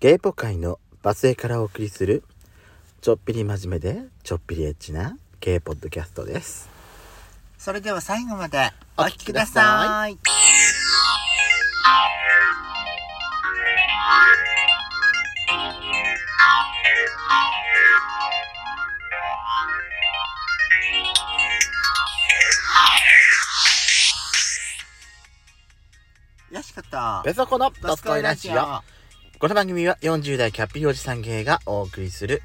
ゲイポ界のバスへからお送りするちょっぴり真面目でちょっぴりエッチなゲイポッドキャストです。それでは最後までお聞きください。よしこと。ペソコのドスコイラジオこの番組は40代キャッピーおじさんゲイがお送りする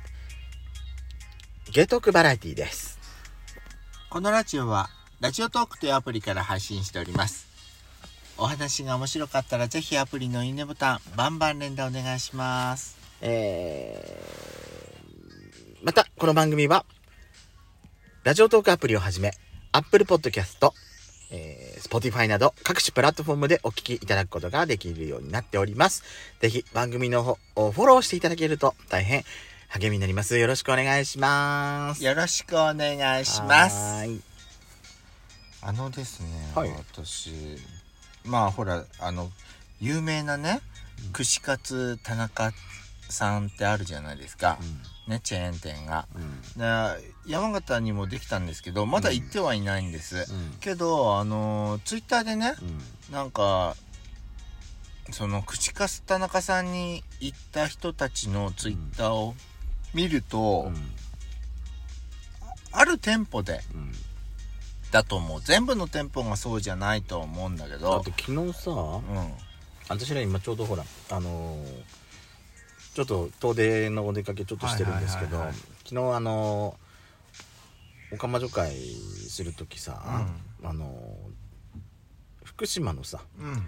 ゲトークバラエティですこのラジオは、ラジオトークというアプリから配信しております。お話が面白かったら、ぜひアプリのいいねボタン、バンバン連打お願いします。えー、またこの番組はラジオトークアプリをはじめ Apple Podcast えー、Spotify など各種プラットフォームでお聞きいただくことができるようになっております。ぜひ番組の方をフォローしていただけると大変励みになります。よろしくお願いします。よろしくお願いします。あのですね、はい私まあほらあの有名なね串カツ田中さんってあるじゃないですか、ねチェーン店が。うん。山形にもできたんですけどまだ行ってはいないんです、うん。けどあのツイッターでねうん。なんかその串カツ田中さんに行った人たちのツイッターを見ると、ある店舗でうんだと思う。全部の店舗がそうじゃないと思うんだけだど。って昨日さ、うん。私ら今ちょうどほらあのーちょっと遠出のお出かけちょっとしてるんですけど、昨日あのー、おかま女会する時さ、あのー福島のさうん。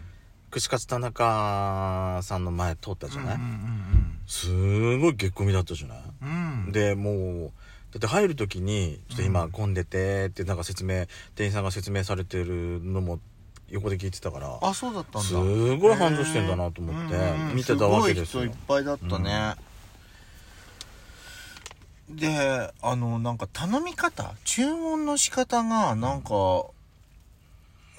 串カツ田中さんの前通ったじゃない、うんうんすごい激混みだったじゃない、うんうん。でもうだって入る時に「ちょっと今混んでて」ってなんか説明店員さんが説明されてるのも横で聞いてたからあそうだったんだ。すごい繁盛してんだなと思って見てたわけですよ。ごい人いっぱいだったね、であのなんか頼み方注文の仕方がなんか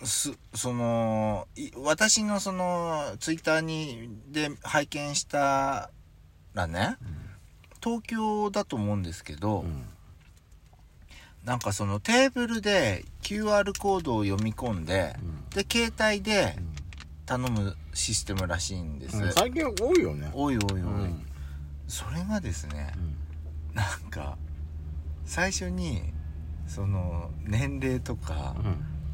すそのい私のそのツイッターにで拝見したらね東京だと思うんですけど、うんなんかそのテーブルで QR コードを読み込んでで携帯で頼むシステムらしいんです、うん最近多いよね。おいおいおい、うん。それがですねなんか最初にその年齢とか、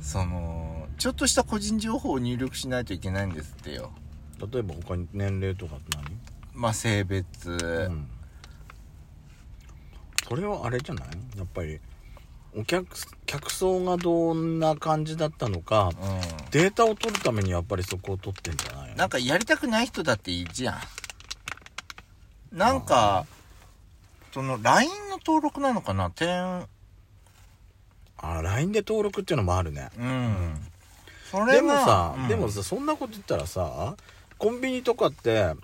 そのちょっとした個人情報を入力しないといけないんですってよ。うん例えば他に年齢とかって何？まあ性別、うん。それはあれじゃない？やっぱりお客客層がどんな感じだったのかうん。データを取るためにやっぱりそこを取ってんじゃないなんかやりたくない人だっていいじゃん。なんかその LINE の登録なのかな？点。あ LINE で登録っていうのもあるね。うん。それがでもさ、うん。でもさそんなこと言ったらさコンビニとかってうん。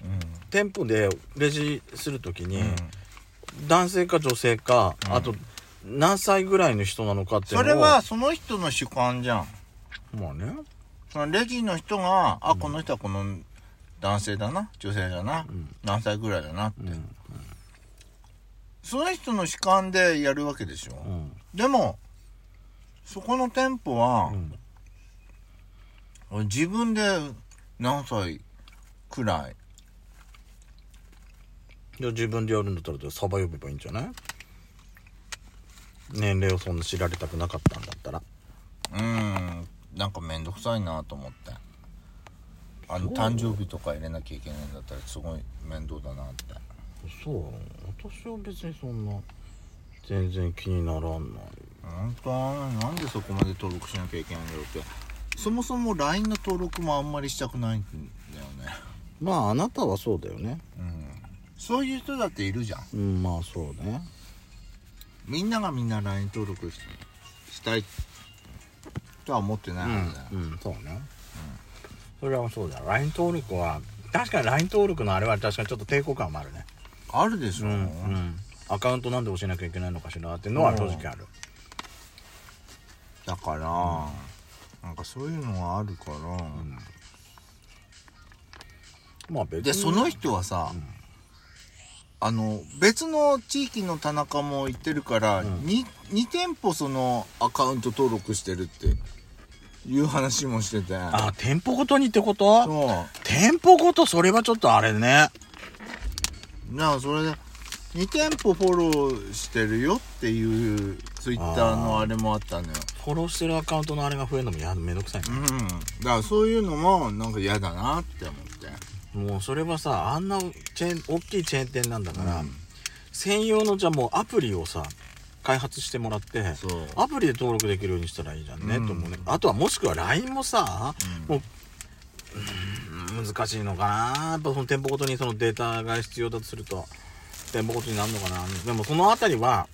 店舗でレジするときに、うん。男性か女性か、うん。あと何歳ぐらいの人なのかっていうのを。それはその人の主観じゃん。まあね。そのレジの人が、あ、この人はこの男性だな、女性だな、うん。何歳ぐらいだなって。うんその人の主観でやるわけでしょ。うん。でも、そこの店舗はう、ん。自分で何歳くらい？じゃあ自分でやるんだったらサバ呼べばいいんじゃない？年齢をそんな知られたくなかったんだったら。うん、なんかめんどくさいなと思って。あの、そう。誕生日とか入れなきゃいけないんだったらすごい面倒だなって。そう。私は別にそんな全然気にならんない。本当？なんでそこまで登録しなきゃいけないんだろうって。そもそも LINE の登録もあんまりしたくないんだよね。まああなたはそうだよね。うん。そういう人だっているじゃん。うんまあそうねみんながみんな LINE 登録ししたいとは思ってないはずだよ、うん、うん、そうね、それはそうだ。LINE 登録は確かに LINE 登録のあれは確かにちょっと抵抗感もあるね。あるでしょ、うん、うん、アカウントなんで教えなきゃいけないのかしらっていうのは正直ある。だから、なんかそういうのがあるから、まあ別に。でその人はさ、あの別の地域の田中も行ってるから、うん。に 2, 店舗そのアカウント登録してるっていう話もしてて。あ、店舗ごとにってこと？そ店舗ごとそれはちょっとあれね。うだからそれで2店舗フォローしてるよっていうツイッターのあれもあったのよ。フォローしてるアカウントのあれが増えるのもやめんどくさいね。うん。だからそういうのもなんか嫌だなって思ってもうそれはさあんなチェーン大きいチェーン店なんだから、うん。専用のじゃあもうアプリをさ開発してもらってアプリで登録できるようにしたらいいじゃんね、うん。と思うね。あとはもしくは LINE もさうん。もううん難しいのかな。やっぱその店舗ごとにそのデータが必要だとすると店舗ごとになるのかな。でもそのあたりは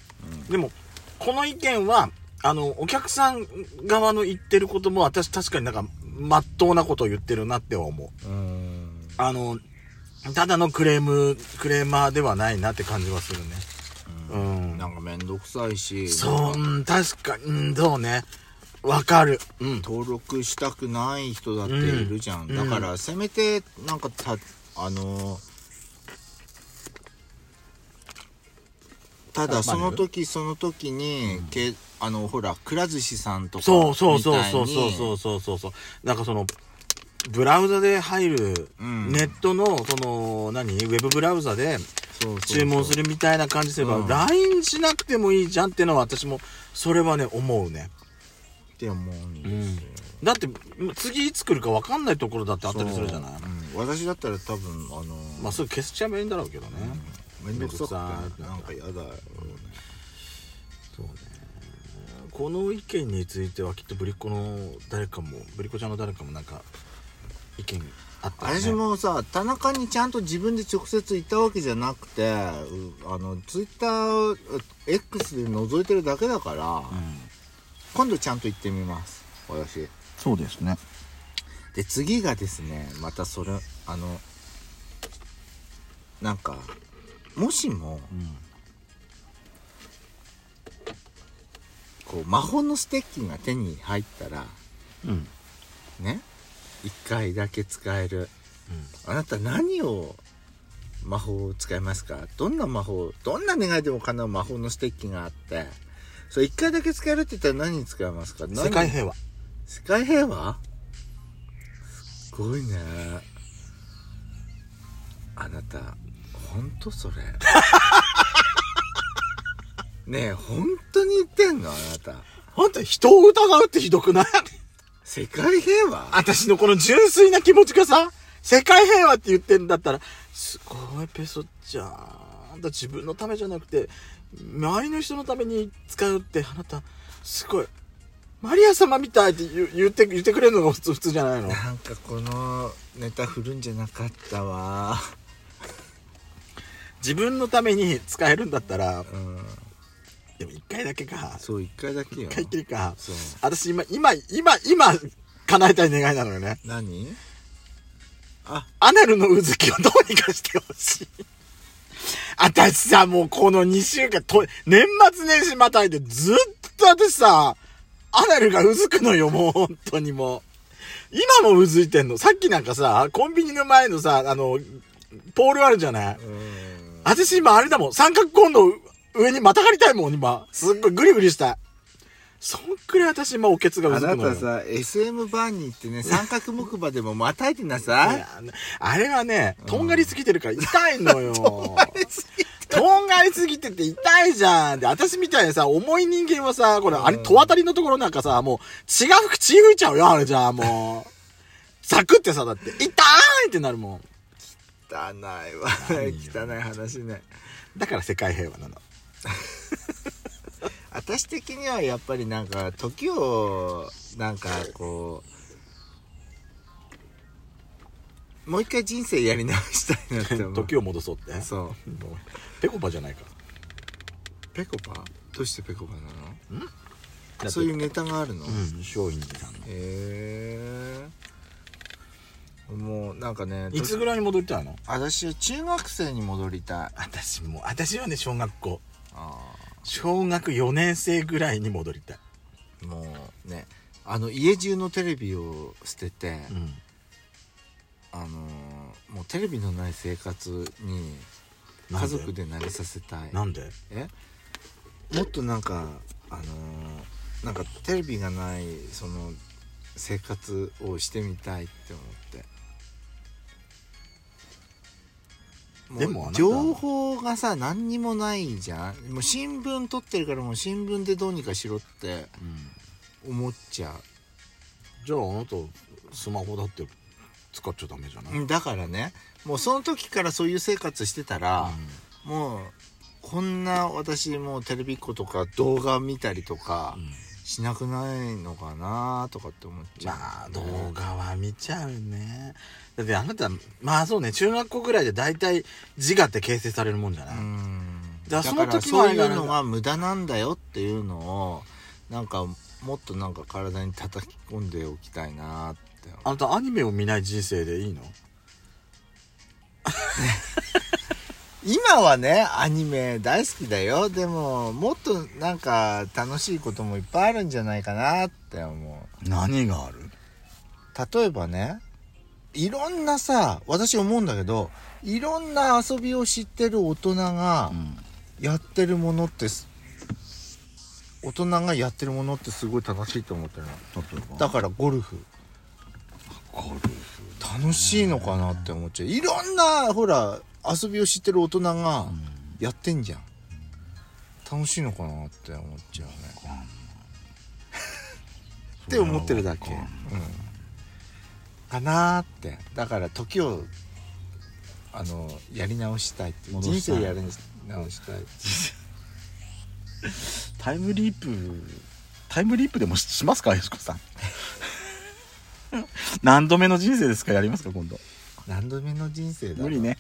でもこの意見はあのお客さん側の言ってることも私確かになんかまっとうなことを言ってるなっては思う。うんあの、ただのクレーム、クレーマーではないなって感じはするね。うん。なんかめんどくさいしそう、うん、確かに、うん、そうね。わかる。うん。登録したくない人だっているじゃん、うんだからせめてなんかたあのたあだそのま時その時に、けあのほらくら寿司さんとかそうそうそうそうそうそうそうそう。なんかその、ブラウザで入る、うん。ネットの、その、何？ウェブブラウザで注文するみたいな感じすれば、うん。LINE しなくてもいいじゃんっていうのは私も、それはね、思うね。って思うんですよ、うん。だって、次いつ来るか分かんないところだってあったりするじゃない？そう。うん。私だったら多分あのまあ、それ消しちゃえばいいんだろうけどね。めんどくさくてめんどくさいなんか嫌だよそうね。この意見についてはきっとぶりっ子の誰かもぶりっ子ちゃんの誰かもなんか意見あったよね。私もさ田中にちゃんと自分で直接言ったわけじゃなくてうあのツイッター X で覗いてるだけだから、うん。今度ちゃんと言ってみます。私そうですね。で次がですねまたそれあのなんかもしもうん。こう魔法のステッキが手に入ったらうん。ね1回だけ使える。あなた何を魔法を使いますか？どんな魔法？どんな願いでも叶う魔法のステッキがあって。それ1回だけ使えるって言ったら何に使いますか？世界平和。世界平和？すごいね。あなたほんとそれ。ねえ本当に言ってんの？あなた。本当に人を疑うってひどくない？世界平和？私のこの純粋な気持ちがさ世界平和って言ってんだったらすごいペソちゃん。あんた自分のためじゃなくて周りの人のために使うってあなたすごいマリア様みたいって言って言ってくれるのが普通普通じゃないの？なんかこのネタ振るんじゃなかったわ。自分のために使えるんだったらうん回だけか。そう一回だけよ。一回きりか。そう。私今今今今叶えたい願いなのよね。何？あ。アナルのうずきをどうにかしてほしい。私さ、もうこの2週間、と、年末年始またいでずっと私さ、アナルがうずくのよ、もう本当にもう。今もうずいてんの。さっきなんかさ、コンビニの前のさ、あの、ポールあるじゃない？うん。私今あれだもん、三角コーンの上にまたがりたいもん、今。すっごいグリグリしたい。そんくらい私今おけつがうあずくのよ。なたさ SM バーに行ってね三角木馬でもまたいてな いさやあれはね、とんがりすぎてるから痛いのよ。とんがりすぎてて痛いじゃん。で、私みたいにさ、重い人間はさ、これ、あれ、うん戸当たりのところなんかさ、もう、血が吹く、血吹いちゃうよ、あれじゃあ、もう。ザクってさ、だって、痛いってなるもん。汚いわ汚い話ねだから世界平和なの。私的にはやっぱりなんか時をなんかこうもう一回人生やり直したいなって思う。時を戻そう。って。そう。ペコパじゃないか。ペコパ？どうしてペコパなだの？ってそういうネタがあるの、へうん、松陰寺さんの。えもうなんかねいつぐらいに戻りたいの？私は中学生に戻りたい。私も、私はね、小学校。あ小学4年生ぐらいに戻りたい。ーもうねあの家中のテレビを捨てて、うん。あのーもうテレビのない生活に家族で慣れさせたい。なんで？え？もっとなんかあのーなんかテレビがないその生活をしてみたいって思ってでも情報がさ何にもないじゃん。もう新聞撮ってるからもう新聞でどうにかしろってうん。思っちゃじゃああなたスマホだって使っちゃダメじゃない、うだからねもうその時からそういう生活してたら、もうこんな私もうテレビっ子とか動画見たりとかうんしなくないのかなとかって思っちゃう、まあ動画は見ちゃうね。だってあなたまあそうね中学校ぐらいで大体自我って形成されるもんじゃない、うん。だだからその時ういうのが無駄なんだよっていうのをなんかもっとなんか体に叩き込んでおきたいなって。あなたアニメを見ない人生でいいの？今はねアニメ大好きだよ。でももっとなんか楽しいこともいっぱいあるんじゃないかなって思う。何がある？例えばねいろんなさ私思うんだけどいろんな遊びを知ってる大人がん。やってるものってす大人がやってるものってすごい楽しいと思ってるの。例えば？だからゴルフ。ゴルフ。楽しいのかなって思っちゃう。いろんなほら遊びを知ってる大人がやってんじゃん。楽しいのかなって思っちゃうね。って思ってるだけ、うん、かなーって。だから時をあのやり直したいって。人生やり直したい。タイムリープタイムリープでもししますかよしこさん。何度目の人生ですかやりますか今度。何度目の人生だ無理ね